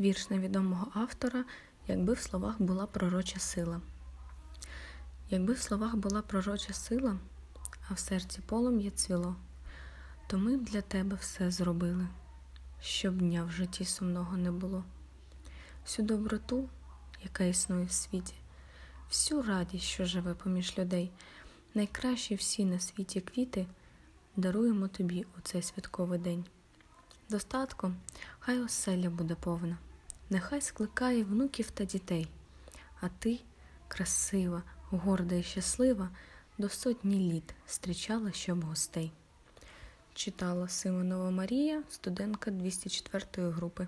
Вірш невідомого автора, якби в словах була пророча сила. Якби в словах була пророча сила, а в серці полум'я цвіло, то ми б для тебе все зробили, щоб дня в житті сумного не було. Всю доброту, яка існує в світі, всю радість, що живе поміж людей, найкращі всі на світі квіти даруємо тобі у цей святковий день. Достатком хай оселя буде повна, нехай скликає внуків та дітей, а ти, красива, горда і щаслива, до сотні літ зустрічала щоб гостей. Читала Симонова Марія, студентка 204 групи.